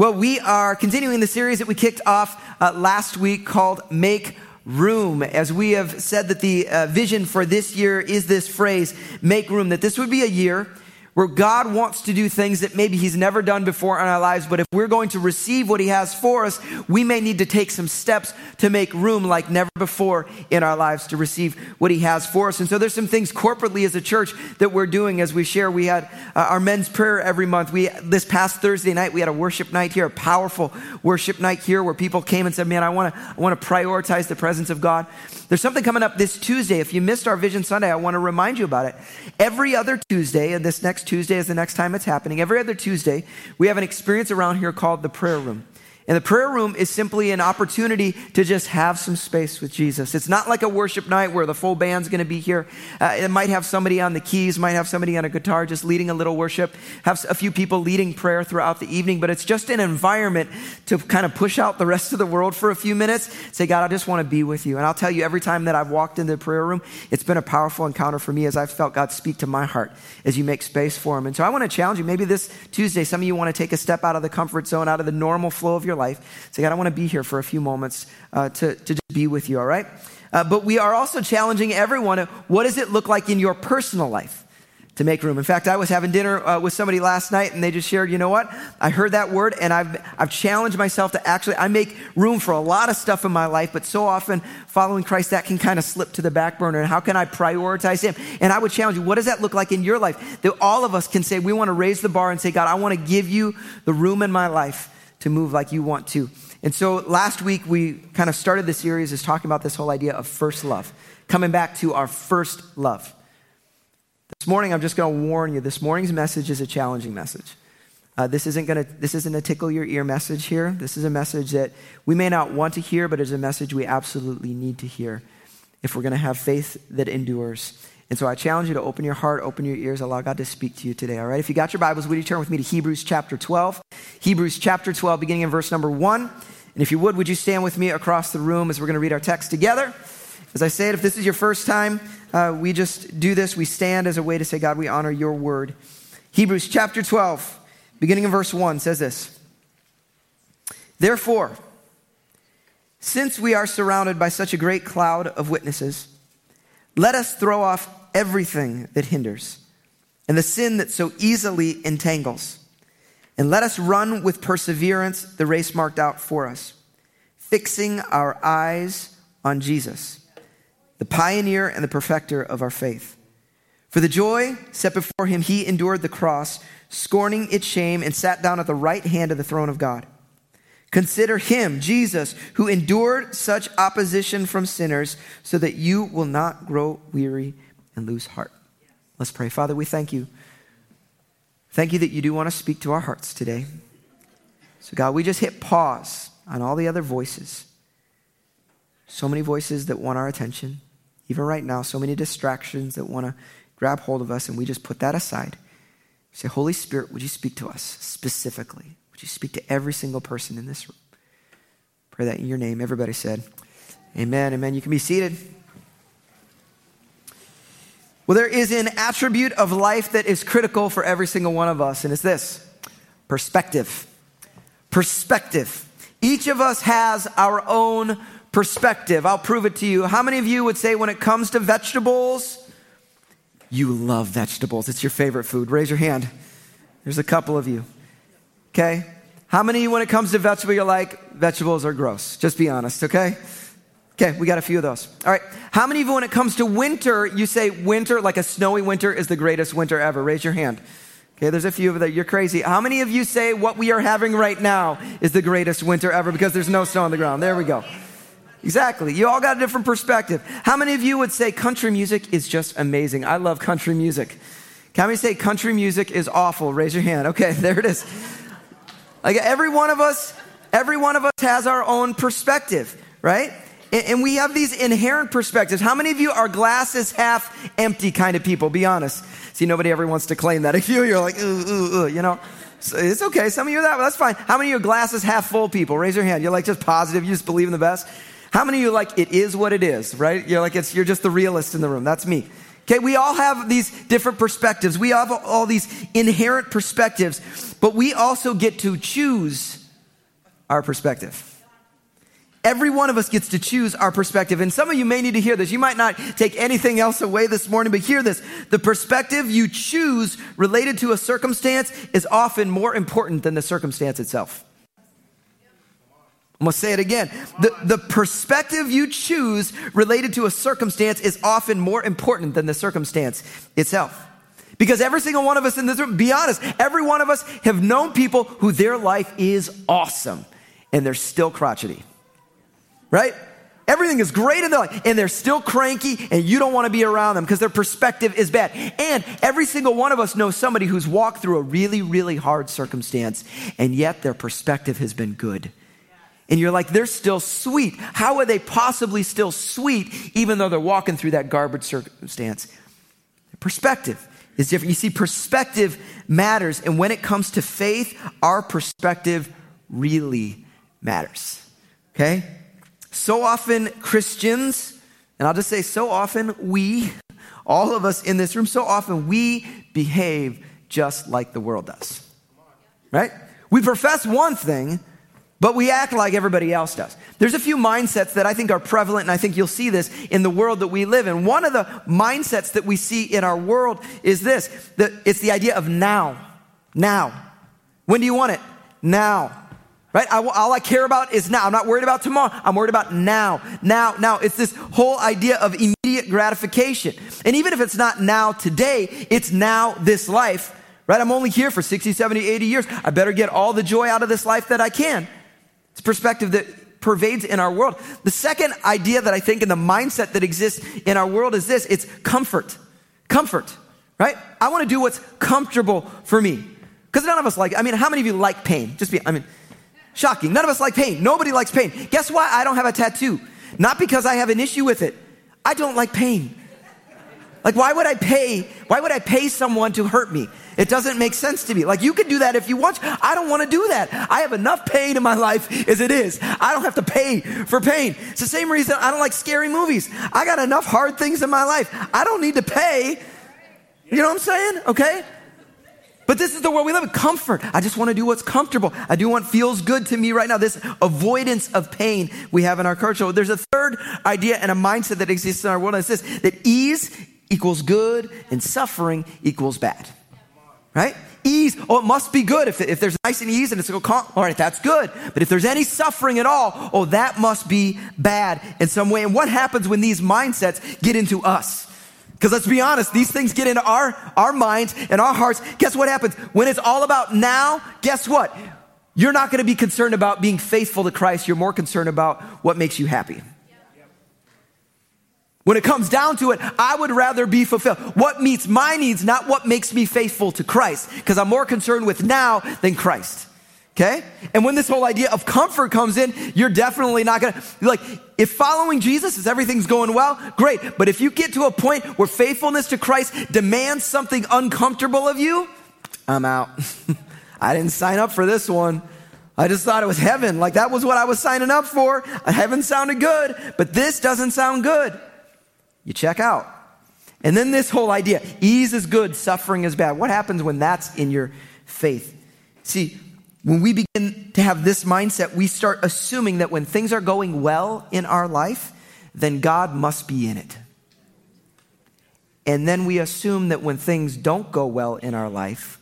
Well, we are continuing the series that we kicked off uh, last week called Make Room. As we have said that the uh, vision for this year is this phrase, make room, that this would be a year where God wants to do things that maybe He's never done before in our lives, but if we're going to receive what He has for us, we may need to take some steps to make room like never before in our lives to receive what He has for us. And so there's some things corporately as a church that we're doing as we share. We had uh, our men's prayer every month. We, this past Thursday night, we had a worship night here, a powerful worship night here where people came and said, man, I want to, I want to prioritize the presence of God. There's something coming up this Tuesday. If you missed our Vision Sunday, I want to remind you about it. Every other Tuesday, and this next Tuesday is the next time it's happening, every other Tuesday, we have an experience around here called the prayer room. And the prayer room is simply an opportunity to just have some space with Jesus. It's not like a worship night where the full band's going to be here. Uh, it might have somebody on the keys, might have somebody on a guitar just leading a little worship, have a few people leading prayer throughout the evening, but it's just an environment to kind of push out the rest of the world for a few minutes. Say, God, I just want to be with you. And I'll tell you, every time that I've walked into the prayer room, it's been a powerful encounter for me as I've felt God speak to my heart as you make space for Him. And so I want to challenge you. Maybe this Tuesday, some of you want to take a step out of the comfort zone, out of the normal flow of your life. Say, God, I want to be here for a few moments uh, to, to just be with you, all right? Uh, but we are also challenging everyone what does it look like in your personal life? to make room. In fact, I was having dinner uh, with somebody last night and they just shared, you know what? I heard that word and I've, I've challenged myself to actually, I make room for a lot of stuff in my life, but so often following Christ, that can kind of slip to the back burner. And how can I prioritize Him? And I would challenge you, what does that look like in your life? That all of us can say, we want to raise the bar and say, God, I want to give you the room in my life to move like you want to. And so last week we kind of started the series is talking about this whole idea of first love, coming back to our first love. This morning I'm just going to warn you. This morning's message is a challenging message. Uh, this isn't going to this isn't a tickle your ear message here. This is a message that we may not want to hear, but it's a message we absolutely need to hear if we're going to have faith that endures. And so I challenge you to open your heart, open your ears, allow God to speak to you today, all right? If you got your Bibles, would you turn with me to Hebrews chapter 12? Hebrews chapter 12, beginning in verse number 1. And if you would, would you stand with me across the room as we're going to read our text together? As I said, if this is your first time, uh, we just do this. We stand as a way to say, God, we honor your word. Hebrews chapter 12, beginning in verse 1, says this Therefore, since we are surrounded by such a great cloud of witnesses, let us throw off everything that hinders and the sin that so easily entangles. And let us run with perseverance the race marked out for us, fixing our eyes on Jesus, the pioneer and the perfecter of our faith. For the joy set before him, he endured the cross, scorning its shame, and sat down at the right hand of the throne of God. Consider him, Jesus, who endured such opposition from sinners, so that you will not grow weary and lose heart. Let's pray. Father, we thank you. Thank you that you do want to speak to our hearts today. So, God, we just hit pause on all the other voices. So many voices that want our attention. Even right now, so many distractions that want to grab hold of us, and we just put that aside. Say, Holy Spirit, would you speak to us specifically? Would you speak to every single person in this room? Pray that in your name. Everybody said, Amen. Amen. You can be seated. Well, there is an attribute of life that is critical for every single one of us, and it's this perspective. Perspective. Each of us has our own perspective. I'll prove it to you. How many of you would say when it comes to vegetables, you love vegetables? It's your favorite food. Raise your hand. There's a couple of you. Okay? How many when it comes to vegetables, you're like, vegetables are gross? Just be honest, okay? Okay, we got a few of those. All right. How many of you, when it comes to winter, you say winter, like a snowy winter, is the greatest winter ever? Raise your hand. Okay, there's a few of that. You're crazy. How many of you say what we are having right now is the greatest winter ever because there's no snow on the ground? There we go. Exactly. You all got a different perspective. How many of you would say country music is just amazing? I love country music. Can we say country music is awful? Raise your hand. Okay, there it is. Like every one of us, every one of us has our own perspective, right? And we have these inherent perspectives. How many of you are glasses half empty kind of people? Be honest. See, nobody ever wants to claim that. If you, you're like, ooh, ooh, ooh, you know. So it's okay. Some of you are that. That's fine. How many of you are glasses half full people? Raise your hand. You're like just positive. You just believe in the best. How many of you like it is what it is, right? You're like, it's, you're just the realist in the room. That's me. Okay, we all have these different perspectives. We have all these inherent perspectives, but we also get to choose our perspective. Every one of us gets to choose our perspective. And some of you may need to hear this. You might not take anything else away this morning, but hear this. The perspective you choose related to a circumstance is often more important than the circumstance itself. I'm gonna say it again. The, the perspective you choose related to a circumstance is often more important than the circumstance itself. Because every single one of us in this room, be honest, every one of us have known people who their life is awesome and they're still crotchety right? Everything is great in their life, and they're still cranky, and you don't want to be around them because their perspective is bad. And every single one of us knows somebody who's walked through a really, really hard circumstance, and yet their perspective has been good. And you're like, they're still sweet. How are they possibly still sweet even though they're walking through that garbage circumstance? Perspective is different. You see, perspective matters. And when it comes to faith, our perspective really matters. Okay? So often, Christians, and I'll just say so often, we, all of us in this room, so often we behave just like the world does. Right? We profess one thing, but we act like everybody else does. There's a few mindsets that I think are prevalent, and I think you'll see this in the world that we live in. One of the mindsets that we see in our world is this that it's the idea of now. Now. When do you want it? Now. Right? I, all I care about is now. I'm not worried about tomorrow. I'm worried about now. Now, now. It's this whole idea of immediate gratification. And even if it's not now today, it's now this life. Right? I'm only here for 60, 70, 80 years. I better get all the joy out of this life that I can. It's perspective that pervades in our world. The second idea that I think in the mindset that exists in our world is this it's comfort. Comfort. Right? I want to do what's comfortable for me. Because none of us like, I mean, how many of you like pain? Just be, I mean, Shocking. None of us like pain. Nobody likes pain. Guess why I don't have a tattoo? Not because I have an issue with it. I don't like pain. Like, why would I pay? Why would I pay someone to hurt me? It doesn't make sense to me. Like, you can do that if you want. I don't want to do that. I have enough pain in my life as it is. I don't have to pay for pain. It's the same reason I don't like scary movies. I got enough hard things in my life. I don't need to pay. You know what I'm saying? Okay? But this is the world we live in comfort. I just want to do what's comfortable. I do what feels good to me right now. This avoidance of pain we have in our culture. There's a third idea and a mindset that exists in our world. And it's this that ease equals good and suffering equals bad. Right? Ease, oh, it must be good. If, if there's nice and ease and it's all right, that's good. But if there's any suffering at all, oh, that must be bad in some way. And what happens when these mindsets get into us? Because let's be honest, these things get into our, our minds and our hearts. Guess what happens? When it's all about now, guess what? You're not going to be concerned about being faithful to Christ. You're more concerned about what makes you happy. When it comes down to it, I would rather be fulfilled. What meets my needs, not what makes me faithful to Christ, because I'm more concerned with now than Christ. Okay? And when this whole idea of comfort comes in, you're definitely not gonna, like, if following Jesus is everything's going well, great. But if you get to a point where faithfulness to Christ demands something uncomfortable of you, I'm out. I didn't sign up for this one. I just thought it was heaven. Like that was what I was signing up for. Uh, heaven sounded good, but this doesn't sound good. You check out. And then this whole idea ease is good, suffering is bad. What happens when that's in your faith? See, when we begin to have this mindset, we start assuming that when things are going well in our life, then God must be in it. And then we assume that when things don't go well in our life,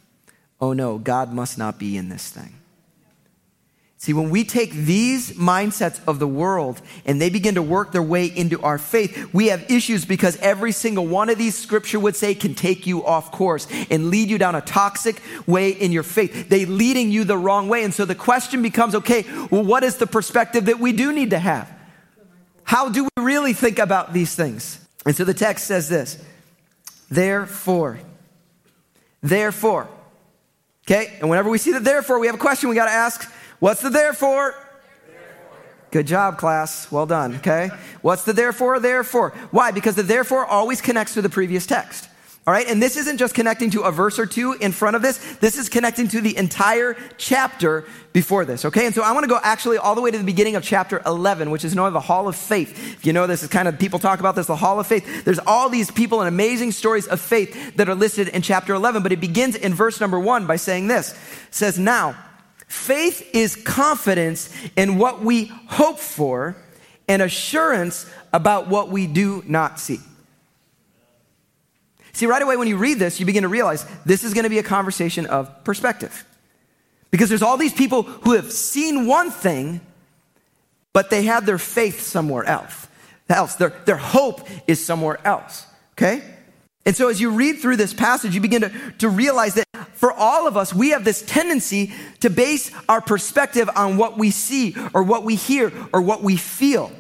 oh no, God must not be in this thing. See, when we take these mindsets of the world and they begin to work their way into our faith, we have issues because every single one of these scripture would say can take you off course and lead you down a toxic way in your faith. They leading you the wrong way. And so the question becomes, okay, well, what is the perspective that we do need to have? How do we really think about these things? And so the text says this, therefore, therefore, okay? And whenever we see the therefore, we have a question we got to ask What's the therefore? Therefore. Good job, class. Well done. Okay. What's the therefore? Therefore. Why? Because the therefore always connects to the previous text. All right. And this isn't just connecting to a verse or two in front of this. This is connecting to the entire chapter before this. Okay. And so I want to go actually all the way to the beginning of chapter 11, which is known as the Hall of Faith. If you know this is kind of people talk about this, the Hall of Faith. There's all these people and amazing stories of faith that are listed in chapter 11, but it begins in verse number one by saying this. It says, now Faith is confidence in what we hope for and assurance about what we do not see. See, right away when you read this, you begin to realize this is going to be a conversation of perspective. Because there's all these people who have seen one thing, but they have their faith somewhere else. else. Their, their hope is somewhere else. Okay? And so as you read through this passage, you begin to, to realize that for all of us, we have this tendency to base our perspective on what we see or what we hear or what we feel.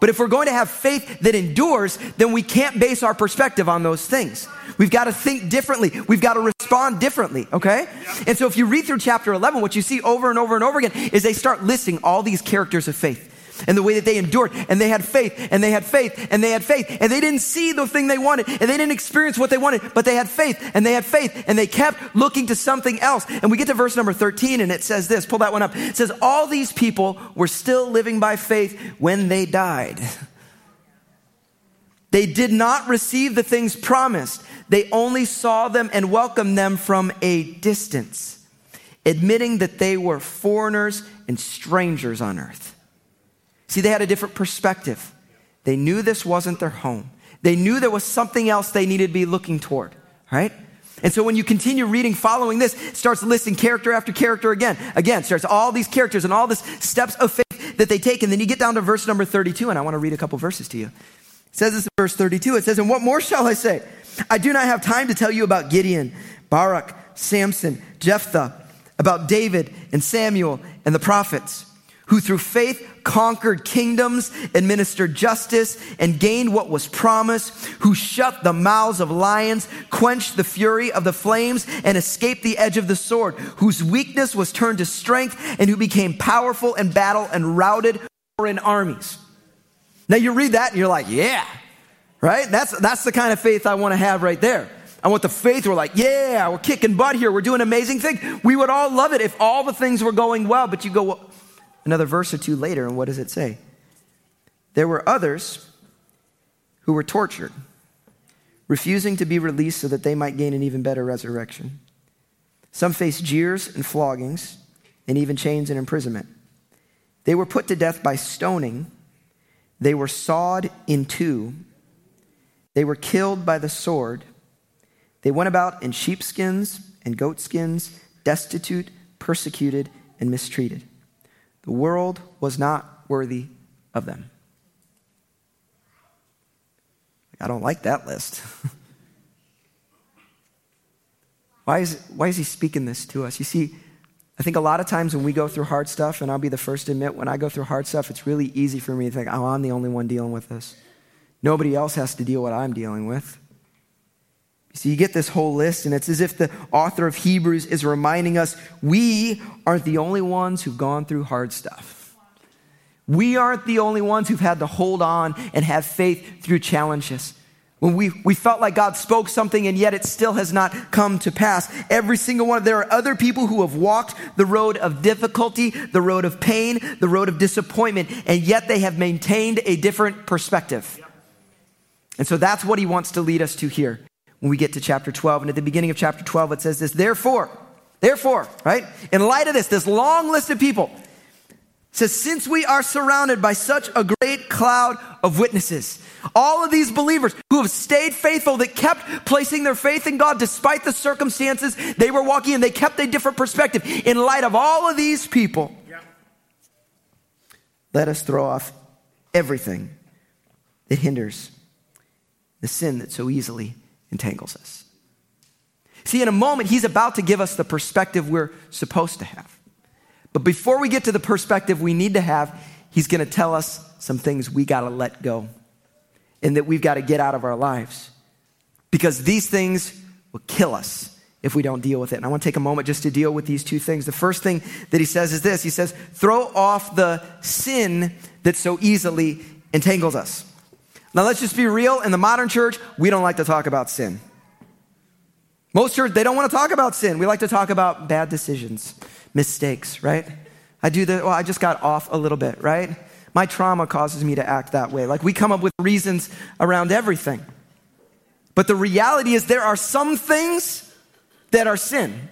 But if we're going to have faith that endures, then we can't base our perspective on those things. We've got to think differently. We've got to respond differently, okay? And so if you read through chapter 11, what you see over and over and over again is they start listing all these characters of faith and the way that they endured and they had faith and they had faith and they had faith and they didn't see the thing they wanted and they didn't experience what they wanted, but they had faith and they had faith and they kept looking to something else. And we get to verse number 13 and it says this, pull that one up. It says, all these people were still living by faith when they died. They did not receive the things promised. They only saw them and welcomed them from a distance, admitting that they were foreigners and strangers on earth. See, they had a different perspective. They knew this wasn't their home. They knew there was something else they needed to be looking toward, right? And so when you continue reading following this, starts listing character after character again. Again, starts all these characters and all these steps of faith that they take. And then you get down to verse number 32, and I want to read a couple verses to you. It says this in verse 32. It says, And what more shall I say? I do not have time to tell you about Gideon, Barak, Samson, Jephthah, about David and Samuel and the prophets, who through faith conquered kingdoms, administered justice, and gained what was promised, who shut the mouths of lions, quenched the fury of the flames, and escaped the edge of the sword, whose weakness was turned to strength, and who became powerful in battle and routed foreign armies. Now you read that and you're like, yeah, right? That's, that's the kind of faith I want to have right there. I want the faith. We're like, yeah, we're kicking butt here. We're doing amazing things. We would all love it if all the things were going well. But you go well, another verse or two later, and what does it say? There were others who were tortured, refusing to be released so that they might gain an even better resurrection. Some faced jeers and floggings, and even chains and imprisonment. They were put to death by stoning. They were sawed in two. They were killed by the sword. They went about in sheepskins and goatskins, destitute, persecuted, and mistreated. The world was not worthy of them. I don't like that list. why, is, why is he speaking this to us? You see, I think a lot of times when we go through hard stuff, and I'll be the first to admit, when I go through hard stuff, it's really easy for me to think, oh, I'm the only one dealing with this. Nobody else has to deal with what I'm dealing with. So you get this whole list, and it's as if the author of Hebrews is reminding us we aren't the only ones who've gone through hard stuff. We aren't the only ones who've had to hold on and have faith through challenges. When we, we felt like God spoke something and yet it still has not come to pass. Every single one. There are other people who have walked the road of difficulty, the road of pain, the road of disappointment, and yet they have maintained a different perspective. And so that's what he wants to lead us to here when we get to chapter 12. And at the beginning of chapter 12, it says this Therefore, therefore, right? In light of this, this long list of people, says, Since we are surrounded by such a great cloud of witnesses, all of these believers who have stayed faithful, that kept placing their faith in God despite the circumstances they were walking in, they kept a different perspective. In light of all of these people, yeah. let us throw off everything that hinders the sin that so easily entangles us. See, in a moment, he's about to give us the perspective we're supposed to have. But before we get to the perspective we need to have, he's going to tell us some things we got to let go and that we've got to get out of our lives. Because these things will kill us if we don't deal with it. And I want to take a moment just to deal with these two things. The first thing that he says is this He says, throw off the sin that so easily entangles us. Now, let's just be real. In the modern church, we don't like to talk about sin. Most church, they don't want to talk about sin. We like to talk about bad decisions, mistakes, right? I do the, well, I just got off a little bit, right? My trauma causes me to act that way. Like we come up with reasons around everything. But the reality is, there are some things that are sin.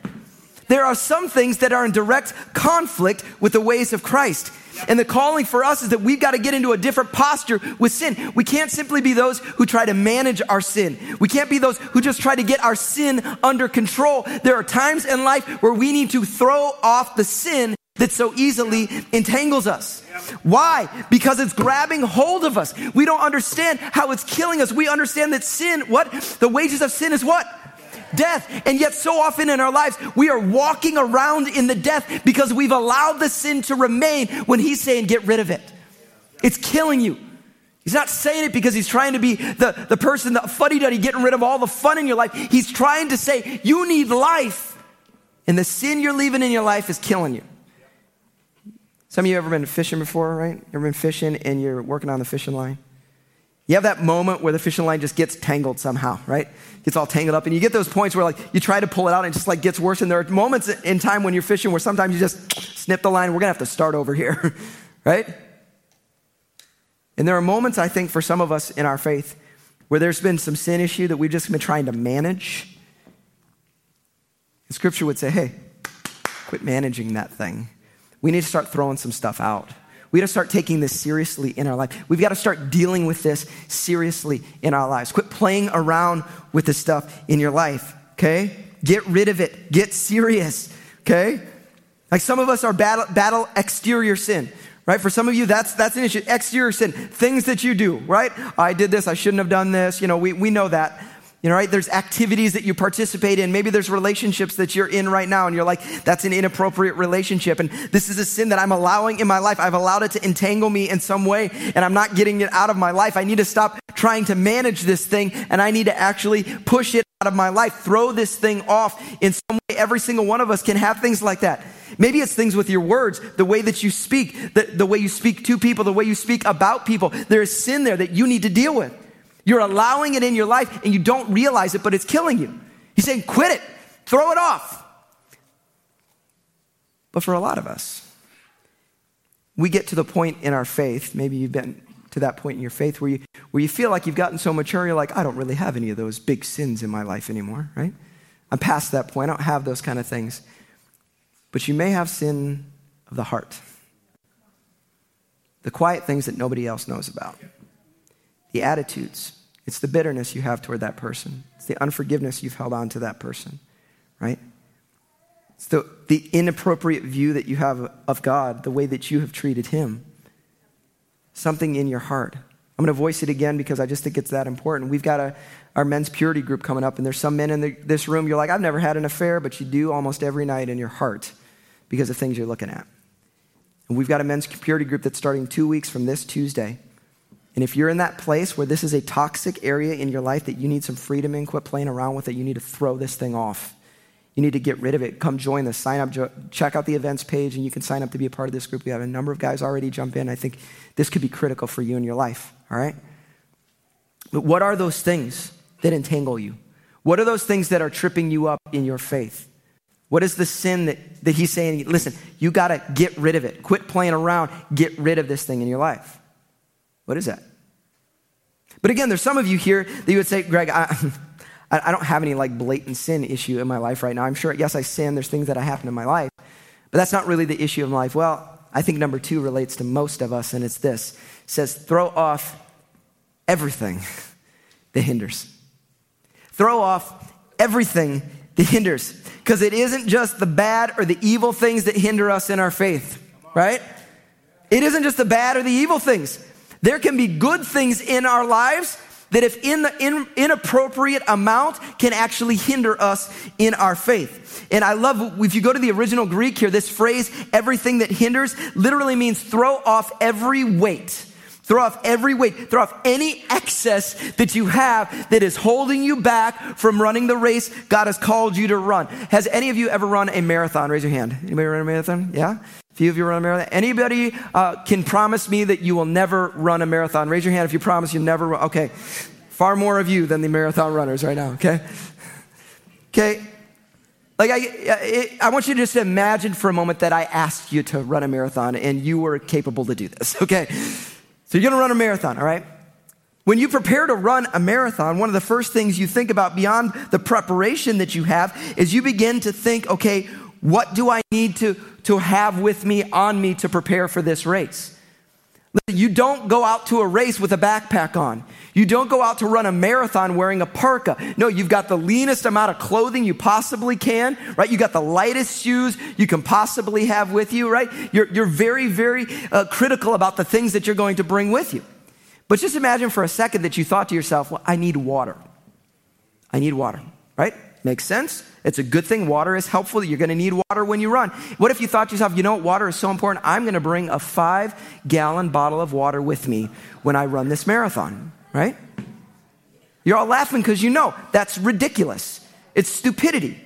There are some things that are in direct conflict with the ways of Christ. And the calling for us is that we've got to get into a different posture with sin. We can't simply be those who try to manage our sin. We can't be those who just try to get our sin under control. There are times in life where we need to throw off the sin that so easily entangles us. Why? Because it's grabbing hold of us. We don't understand how it's killing us. We understand that sin, what? The wages of sin is what? Death. And yet, so often in our lives, we are walking around in the death because we've allowed the sin to remain when He's saying, get rid of it. It's killing you. He's not saying it because he's trying to be the, the person, the fuddy duddy, getting rid of all the fun in your life. He's trying to say, you need life. And the sin you're leaving in your life is killing you. Some of you ever been fishing before, right? Ever been fishing and you're working on the fishing line? You have that moment where the fishing line just gets tangled somehow, right? Gets all tangled up. And you get those points where like you try to pull it out and it just like gets worse. And there are moments in time when you're fishing where sometimes you just snip the line. We're to have to start over here, right? And there are moments, I think, for some of us in our faith where there's been some sin issue that we've just been trying to manage. And scripture would say, hey, quit managing that thing. We need to start throwing some stuff out. We got to start taking this seriously in our life. We've got to start dealing with this seriously in our lives. Quit playing around with this stuff in your life, okay? Get rid of it. Get serious, okay? Like some of us are battle, battle exterior sin right? For some of you, that's, that's an issue. Exterior sin, things that you do, right? I did this, I shouldn't have done this. You know, we, we know that. You know, right? There's activities that you participate in. Maybe there's relationships that you're in right now and you're like, that's an inappropriate relationship. And this is a sin that I'm allowing in my life. I've allowed it to entangle me in some way and I'm not getting it out of my life. I need to stop trying to manage this thing and I need to actually push it out of my life, throw this thing off in some way. Every single one of us can have things like that. Maybe it's things with your words, the way that you speak, the, the way you speak to people, the way you speak about people. There is sin there that you need to deal with. You're allowing it in your life and you don't realize it, but it's killing you. He's saying, quit it, throw it off. But for a lot of us, we get to the point in our faith, maybe you've been to that point in your faith where you, where you feel like you've gotten so mature, you're like, I don't really have any of those big sins in my life anymore, right? I'm past that point. I don't have those kind of things. But you may have sin of the heart, the quiet things that nobody else knows about the attitudes. It's the bitterness you have toward that person. It's the unforgiveness you've held on to that person, right? It's the, the inappropriate view that you have of God, the way that you have treated Him. Something in your heart. I'm going to voice it again because I just think it's that important. We've got a, our men's purity group coming up, and there's some men in the, this room, you're like, I've never had an affair, but you do almost every night in your heart because of things you're looking at. And we've got a men's purity group that's starting two weeks from this Tuesday. And if you're in that place where this is a toxic area in your life that you need some freedom in, quit playing around with it, you need to throw this thing off. You need to get rid of it. Come join us. Sign up. check out the events page, and you can sign up to be a part of this group. We have a number of guys already jump in. I think this could be critical for you in your life. All right? But what are those things that entangle you? What are those things that are tripping you up in your faith? What is the sin that, that he's saying? Listen, you got to get rid of it. Quit playing around. Get rid of this thing in your life. What is that? But again, there's some of you here that you would say, Greg, I, I don't have any like blatant sin issue in my life right now. I'm sure, yes, I sin. There's things that happen in my life, but that's not really the issue of my life. Well, I think number two relates to most of us, and it's this: it says, throw off everything that hinders. Throw off everything that hinders, because it isn't just the bad or the evil things that hinder us in our faith, right? It isn't just the bad or the evil things. There can be good things in our lives that, if in the in, inappropriate amount, can actually hinder us in our faith. And I love, if you go to the original Greek here, this phrase, everything that hinders, literally means throw off every weight. Throw off every weight, throw off any excess that you have that is holding you back from running the race God has called you to run. Has any of you ever run a marathon? Raise your hand. Anybody run a marathon? Yeah? A few of you run a marathon. Anybody uh, can promise me that you will never run a marathon? Raise your hand if you promise you'll never run. Okay. Far more of you than the marathon runners right now, okay? Okay. Like, I, I want you to just imagine for a moment that I asked you to run a marathon and you were capable to do this, okay? So you're gonna run a marathon, all right? When you prepare to run a marathon, one of the first things you think about beyond the preparation that you have is you begin to think, okay, What do I need to, to have with me on me to prepare for this race? You don't go out to a race with a backpack on. You don't go out to run a marathon wearing a parka. No, you've got the leanest amount of clothing you possibly can, right? You got the lightest shoes you can possibly have with you, right? You're, you're very, very uh, critical about the things that you're going to bring with you. But just imagine for a second that you thought to yourself, well, I need water. I need water, right? Makes sense? It's a good thing. Water is helpful. You're going to need water when you run. What if you thought to yourself, you know what, water is so important? I'm going to bring a five gallon bottle of water with me when I run this marathon, right? You're all laughing because you know that's ridiculous. It's stupidity.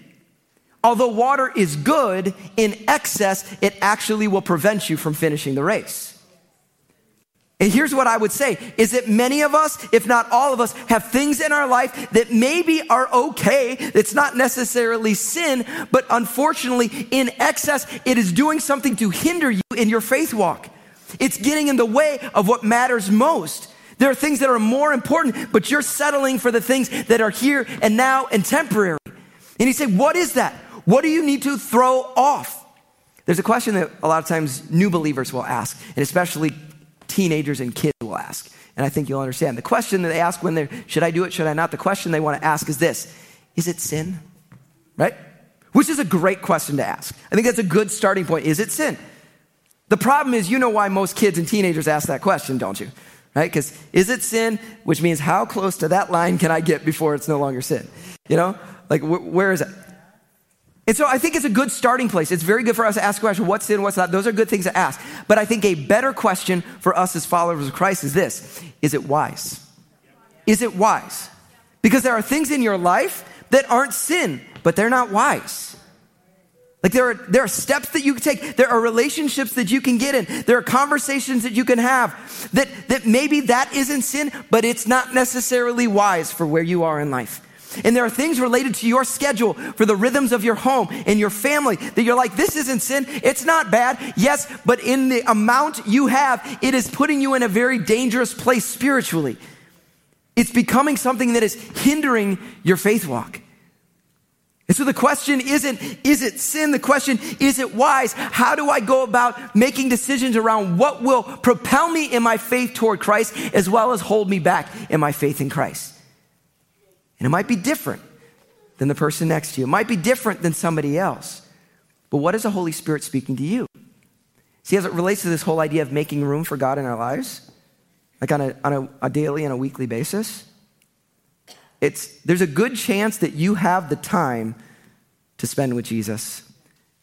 Although water is good, in excess, it actually will prevent you from finishing the race. And here's what I would say is that many of us, if not all of us, have things in our life that maybe are okay. It's not necessarily sin, but unfortunately, in excess, it is doing something to hinder you in your faith walk. It's getting in the way of what matters most. There are things that are more important, but you're settling for the things that are here and now and temporary. And you say, What is that? What do you need to throw off? There's a question that a lot of times new believers will ask, and especially teenagers and kids will ask. And I think you'll understand. The question that they ask when they're, should I do it, should I not? The question they want to ask is this Is it sin? Right? Which is a great question to ask. I think that's a good starting point. Is it sin? The problem is, you know why most kids and teenagers ask that question, don't you? Right? Because is it sin? Which means how close to that line can I get before it's no longer sin? You know? Like, wh- where is it? And so I think it's a good starting place. It's very good for us to ask a question, what's sin, what's not? Those are good things to ask. But I think a better question for us as followers of Christ is this Is it wise? Is it wise? Because there are things in your life that aren't sin, but they're not wise. Like there are, there are steps that you can take. There are relationships that you can get in. There are conversations that you can have that, that maybe that isn't sin, but it's not necessarily wise for where you are in life. And there are things related to your schedule for the rhythms of your home and your family that you're like, this isn't sin. It's not bad. Yes, but in the amount you have, it is putting you in a very dangerous place spiritually. It's becoming something that is hindering your faith walk. And so the question isn't, is it sin? The question, is it wise? How do I go about making decisions around what will propel me in my faith toward Christ as well as hold me back in my faith in Christ? And it might be different than the person next to you. It might be different than somebody else. But what is the Holy Spirit speaking to you? See, as it relates to this whole idea of making room for God in our lives, like on a, on a, a daily and a weekly basis, it's, there's a good chance that you have the time to spend with Jesus.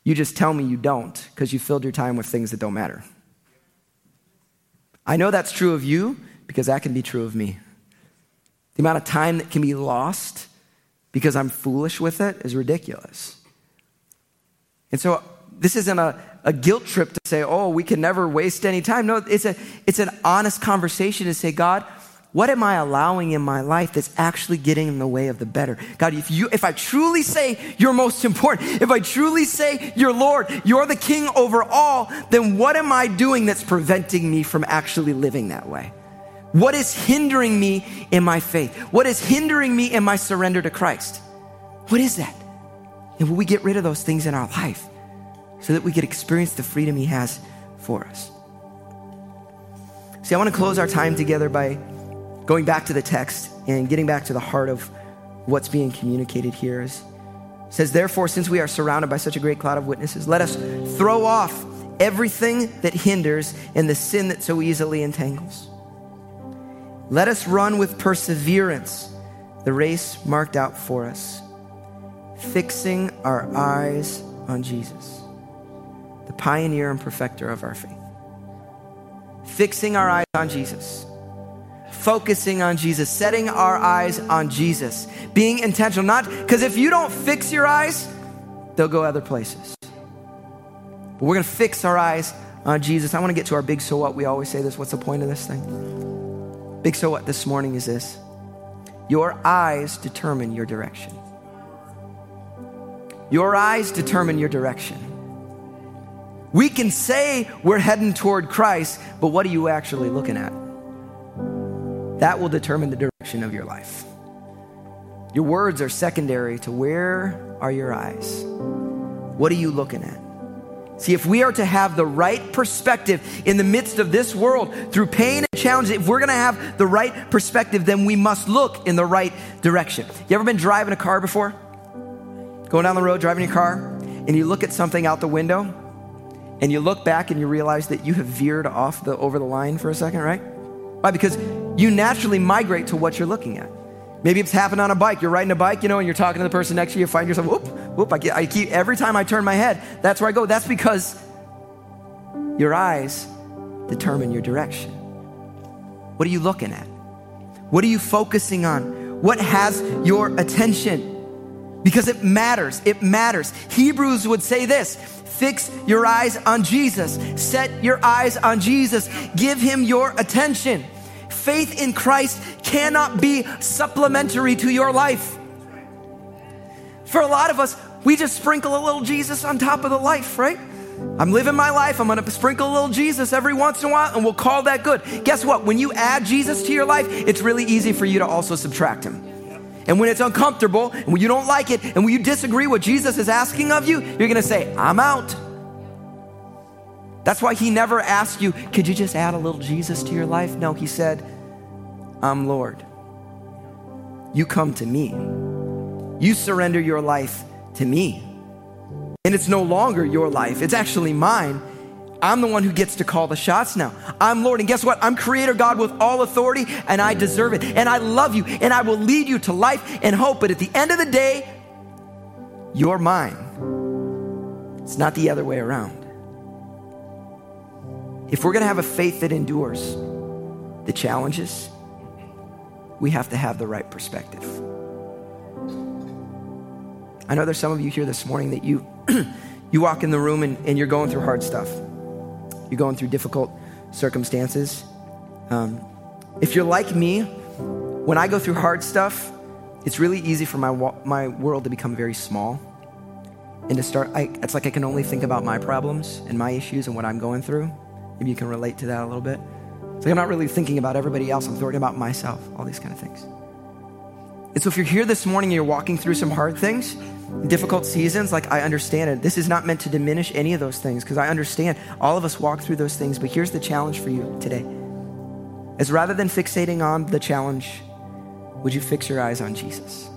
You just tell me you don't because you filled your time with things that don't matter. I know that's true of you because that can be true of me. The amount of time that can be lost because I'm foolish with it is ridiculous. And so this isn't a, a guilt trip to say, oh, we can never waste any time. No, it's, a, it's an honest conversation to say, God, what am I allowing in my life that's actually getting in the way of the better? God, if you if I truly say you're most important, if I truly say you're Lord, you're the king over all, then what am I doing that's preventing me from actually living that way? What is hindering me in my faith? What is hindering me in my surrender to Christ? What is that? And will we get rid of those things in our life so that we could experience the freedom He has for us? See, I want to close our time together by going back to the text and getting back to the heart of what's being communicated here. It says, Therefore, since we are surrounded by such a great cloud of witnesses, let us throw off everything that hinders and the sin that so easily entangles. Let us run with perseverance the race marked out for us, fixing our eyes on Jesus, the pioneer and perfecter of our faith. Fixing our eyes on Jesus, focusing on Jesus, setting our eyes on Jesus, being intentional. Not because if you don't fix your eyes, they'll go other places. But we're going to fix our eyes on Jesus. I want to get to our big so what. We always say this. What's the point of this thing? Big so what this morning is this your eyes determine your direction. Your eyes determine your direction. We can say we're heading toward Christ, but what are you actually looking at? That will determine the direction of your life. Your words are secondary to where are your eyes? What are you looking at? See, if we are to have the right perspective in the midst of this world through pain and challenge, if we're going to have the right perspective, then we must look in the right direction. You ever been driving a car before? Going down the road, driving your car, and you look at something out the window, and you look back and you realize that you have veered off the over the line for a second, right? Why? Because you naturally migrate to what you're looking at. Maybe it's happened on a bike. You're riding a bike, you know, and you're talking to the person next to you. You find yourself, whoop, whoop. I, I keep every time I turn my head, that's where I go. That's because your eyes determine your direction. What are you looking at? What are you focusing on? What has your attention? Because it matters. It matters. Hebrews would say this fix your eyes on Jesus, set your eyes on Jesus, give him your attention faith in Christ cannot be supplementary to your life. For a lot of us, we just sprinkle a little Jesus on top of the life, right? I'm living my life. I'm going to sprinkle a little Jesus every once in a while, and we'll call that good. Guess what? When you add Jesus to your life, it's really easy for you to also subtract him. And when it's uncomfortable, and when you don't like it, and when you disagree what Jesus is asking of you, you're going to say, I'm out. That's why he never asked you, could you just add a little Jesus to your life? No, he said, I'm Lord. You come to me. You surrender your life to me. And it's no longer your life, it's actually mine. I'm the one who gets to call the shots now. I'm Lord. And guess what? I'm Creator God with all authority, and I deserve it. And I love you, and I will lead you to life and hope. But at the end of the day, you're mine. It's not the other way around. If we're going to have a faith that endures the challenges, we have to have the right perspective. I know there's some of you here this morning that you you walk in the room and, and, you're going through hard stuff. You're going through difficult circumstances. Um, if you're like me, when I go through hard stuff, it's really easy for my my world to become very small, and to start. I, it's like I can only think about my problems and my issues and what I'm going through. Maybe you can relate to that a little bit. It's like I'm not really thinking about everybody else, I'm thinking about myself, all these kind of things. And so if you're here this morning and you're walking through some hard things, difficult seasons, like I understand it. This is not meant to diminish any of those things because I understand all of us walk through those things. But here's the challenge for you today. Is rather than fixating on the challenge, would you fix your eyes on Jesus?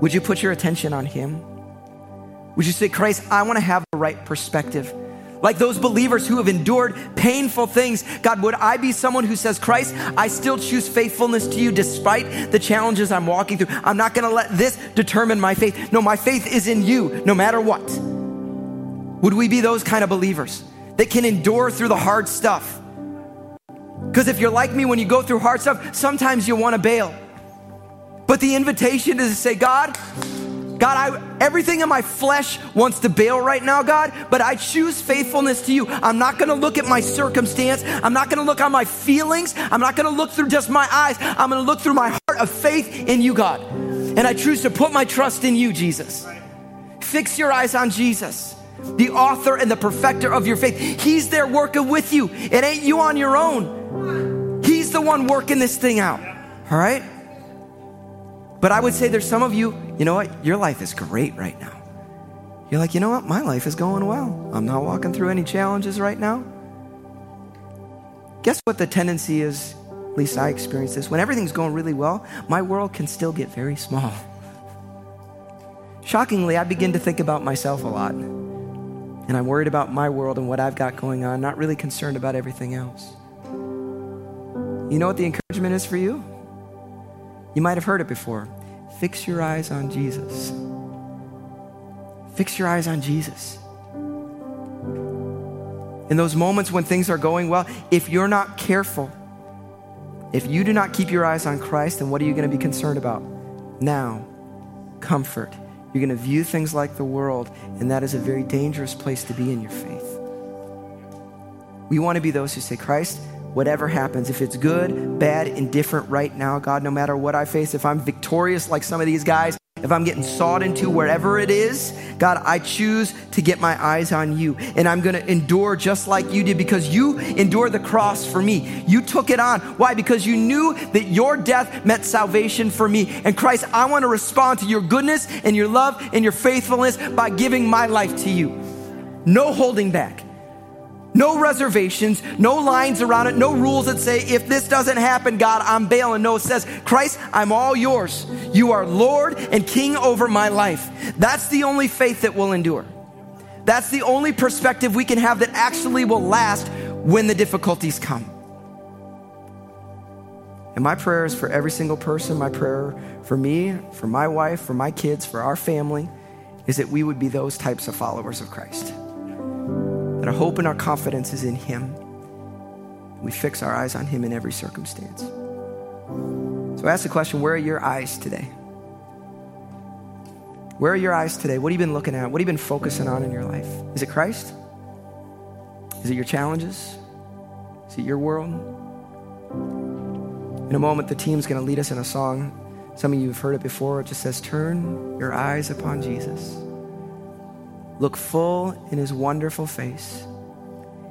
Would you put your attention on Him? Would you say, Christ, I want to have the right perspective like those believers who have endured painful things. God, would I be someone who says, Christ, I still choose faithfulness to you despite the challenges I'm walking through? I'm not going to let this determine my faith. No, my faith is in you no matter what. Would we be those kind of believers that can endure through the hard stuff? Because if you're like me, when you go through hard stuff, sometimes you want to bail. But the invitation is to say, God, God, I, everything in my flesh wants to bail right now, God, but I choose faithfulness to you. I'm not going to look at my circumstance. I'm not going to look on my feelings. I'm not going to look through just my eyes. I'm going to look through my heart of faith in you, God. And I choose to put my trust in you, Jesus. Fix your eyes on Jesus, the author and the perfecter of your faith. He's there working with you. It ain't you on your own. He's the one working this thing out. All right? But I would say there's some of you, you know what? Your life is great right now. You're like, you know what? My life is going well. I'm not walking through any challenges right now. Guess what the tendency is? At least I experience this. When everything's going really well, my world can still get very small. Shockingly, I begin to think about myself a lot. And I'm worried about my world and what I've got going on, not really concerned about everything else. You know what the encouragement is for you? You might have heard it before. Fix your eyes on Jesus. Fix your eyes on Jesus. In those moments when things are going well, if you're not careful, if you do not keep your eyes on Christ, then what are you going to be concerned about? Now, comfort. You're going to view things like the world, and that is a very dangerous place to be in your faith. We want to be those who say, Christ, whatever happens, if it's good, bad, indifferent right now, God, no matter what I face, if I'm victorious like some of these guys, if I'm getting sawed into wherever it is, God, I choose to get my eyes on you. And I'm going to endure just like you did because you endured the cross for me. You took it on. Why? Because you knew that your death meant salvation for me. And Christ, I want to respond to your goodness and your love and your faithfulness by giving my life to you. No holding back. No reservations, no lines around it, no rules that say, if this doesn't happen, God, I'm bailing. No, it says, Christ, I'm all yours. You are Lord and King over my life. That's the only faith that will endure. That's the only perspective we can have that actually will last when the difficulties come. And my prayer is for every single person, my prayer for me, for my wife, for my kids, for our family, is that we would be those types of followers of Christ that our hope and our confidence is in Him. We fix our eyes on Him in every circumstance. So I ask the question where are your eyes today? Where are your eyes today? What have you been looking at? What have you been focusing on in your life? Is it Christ? Is it your challenges? Is it your world? In a moment, the team's going to lead us in a song. Some of you have heard it before. It just says, Turn your eyes upon Jesus. Look full in his wonderful face,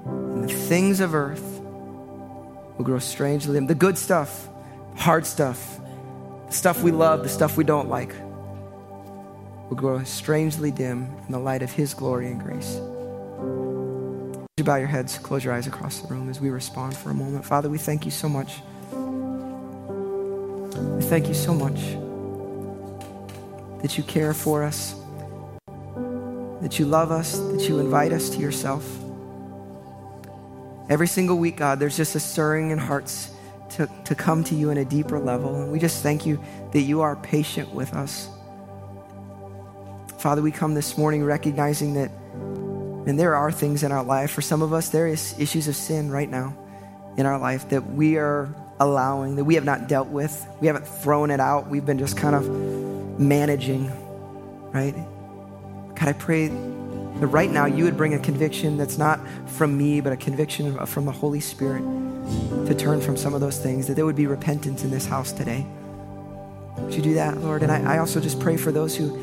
and the things of earth will grow strangely dim. The good stuff, hard stuff, the stuff we love, the stuff we don't like, will grow strangely dim in the light of his glory and grace. You bow your heads, close your eyes across the room as we respond for a moment? Father, we thank you so much. We thank you so much that you care for us that you love us, that you invite us to yourself. Every single week, God, there's just a stirring in hearts to, to come to you in a deeper level. And we just thank you that you are patient with us. Father, we come this morning recognizing that, and there are things in our life. For some of us, there is issues of sin right now in our life that we are allowing, that we have not dealt with. We haven't thrown it out. We've been just kind of managing, right? God, I pray that right now you would bring a conviction that's not from me, but a conviction from the Holy Spirit to turn from some of those things, that there would be repentance in this house today. Would you do that, Lord? And I, I also just pray for those who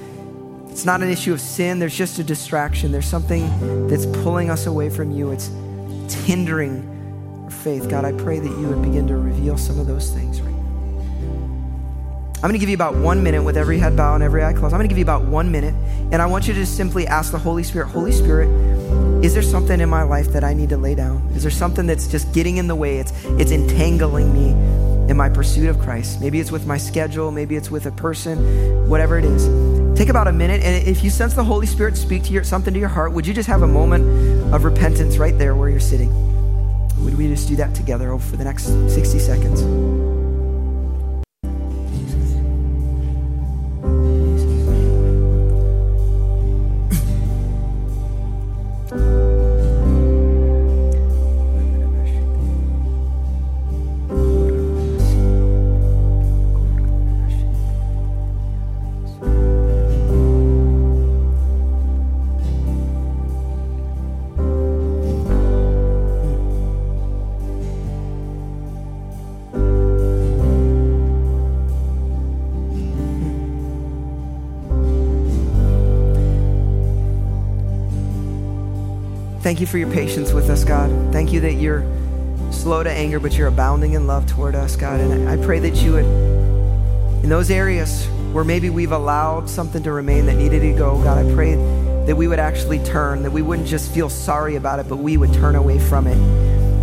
it's not an issue of sin, there's just a distraction. There's something that's pulling us away from you, it's, it's hindering our faith. God, I pray that you would begin to reveal some of those things right I'm going to give you about one minute with every head bowed and every eye closed. I'm going to give you about one minute, and I want you to just simply ask the Holy Spirit, Holy Spirit, is there something in my life that I need to lay down? Is there something that's just getting in the way? It's, it's entangling me in my pursuit of Christ. Maybe it's with my schedule, maybe it's with a person, whatever it is. Take about a minute, and if you sense the Holy Spirit speak to your, something to your heart, would you just have a moment of repentance right there where you're sitting? Would we just do that together over for the next 60 seconds? Thank you for your patience with us, God. Thank you that you're slow to anger, but you're abounding in love toward us, God. And I pray that you would, in those areas where maybe we've allowed something to remain that needed to go, God, I pray that we would actually turn, that we wouldn't just feel sorry about it, but we would turn away from it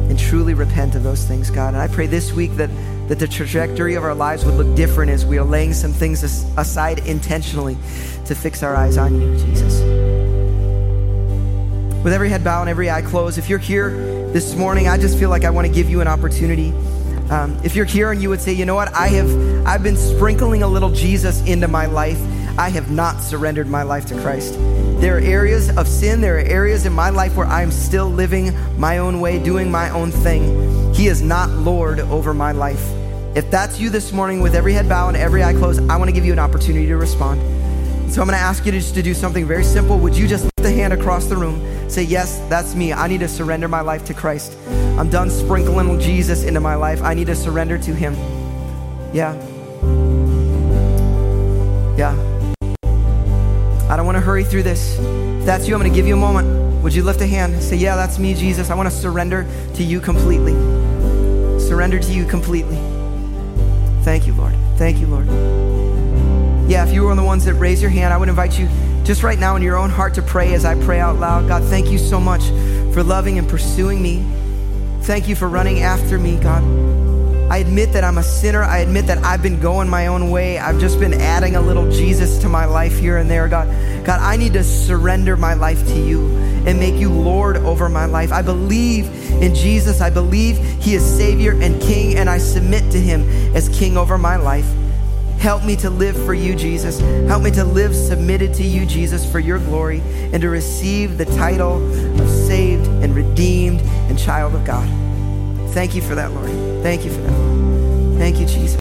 and truly repent of those things, God. And I pray this week that, that the trajectory of our lives would look different as we are laying some things aside intentionally to fix our eyes on you, Jesus with every head bowed and every eye closed, if you're here this morning, I just feel like I want to give you an opportunity. Um, if you're here and you would say, you know what, I have I've been sprinkling a little Jesus into my life. I have not surrendered my life to Christ. There are areas of sin, there are areas in my life where I'm still living my own way, doing my own thing. He is not Lord over my life. If that's you this morning with every head bowed and every eye closed, I want to give you an opportunity to respond. So I'm going to ask you to just to do something very simple. Would you just lift a hand across the room? Say, Yes, that's me. I need to surrender my life to Christ. I'm done sprinkling Jesus into my life. I need to surrender to Him. Yeah. Yeah. I don't want to hurry through this. If that's you, I'm going to give you a moment. Would you lift a hand? Say, Yeah, that's me, Jesus. I want to surrender to you completely. Surrender to you completely. Thank you, Lord. Thank you, Lord. Yeah, if you were one of the ones that raised your hand, I would invite you just right now in your own heart to pray as I pray out loud. God, thank you so much for loving and pursuing me. Thank you for running after me, God. I admit that I'm a sinner. I admit that I've been going my own way. I've just been adding a little Jesus to my life here and there, God. God, I need to surrender my life to you and make you Lord over my life. I believe in Jesus. I believe he is Savior and King, and I submit to him as King over my life. Help me to live for you, Jesus. Help me to live submitted to you, Jesus, for your glory, and to receive the title of saved and redeemed and child of God. Thank you for that, Lord. Thank you for that. Thank you, Jesus.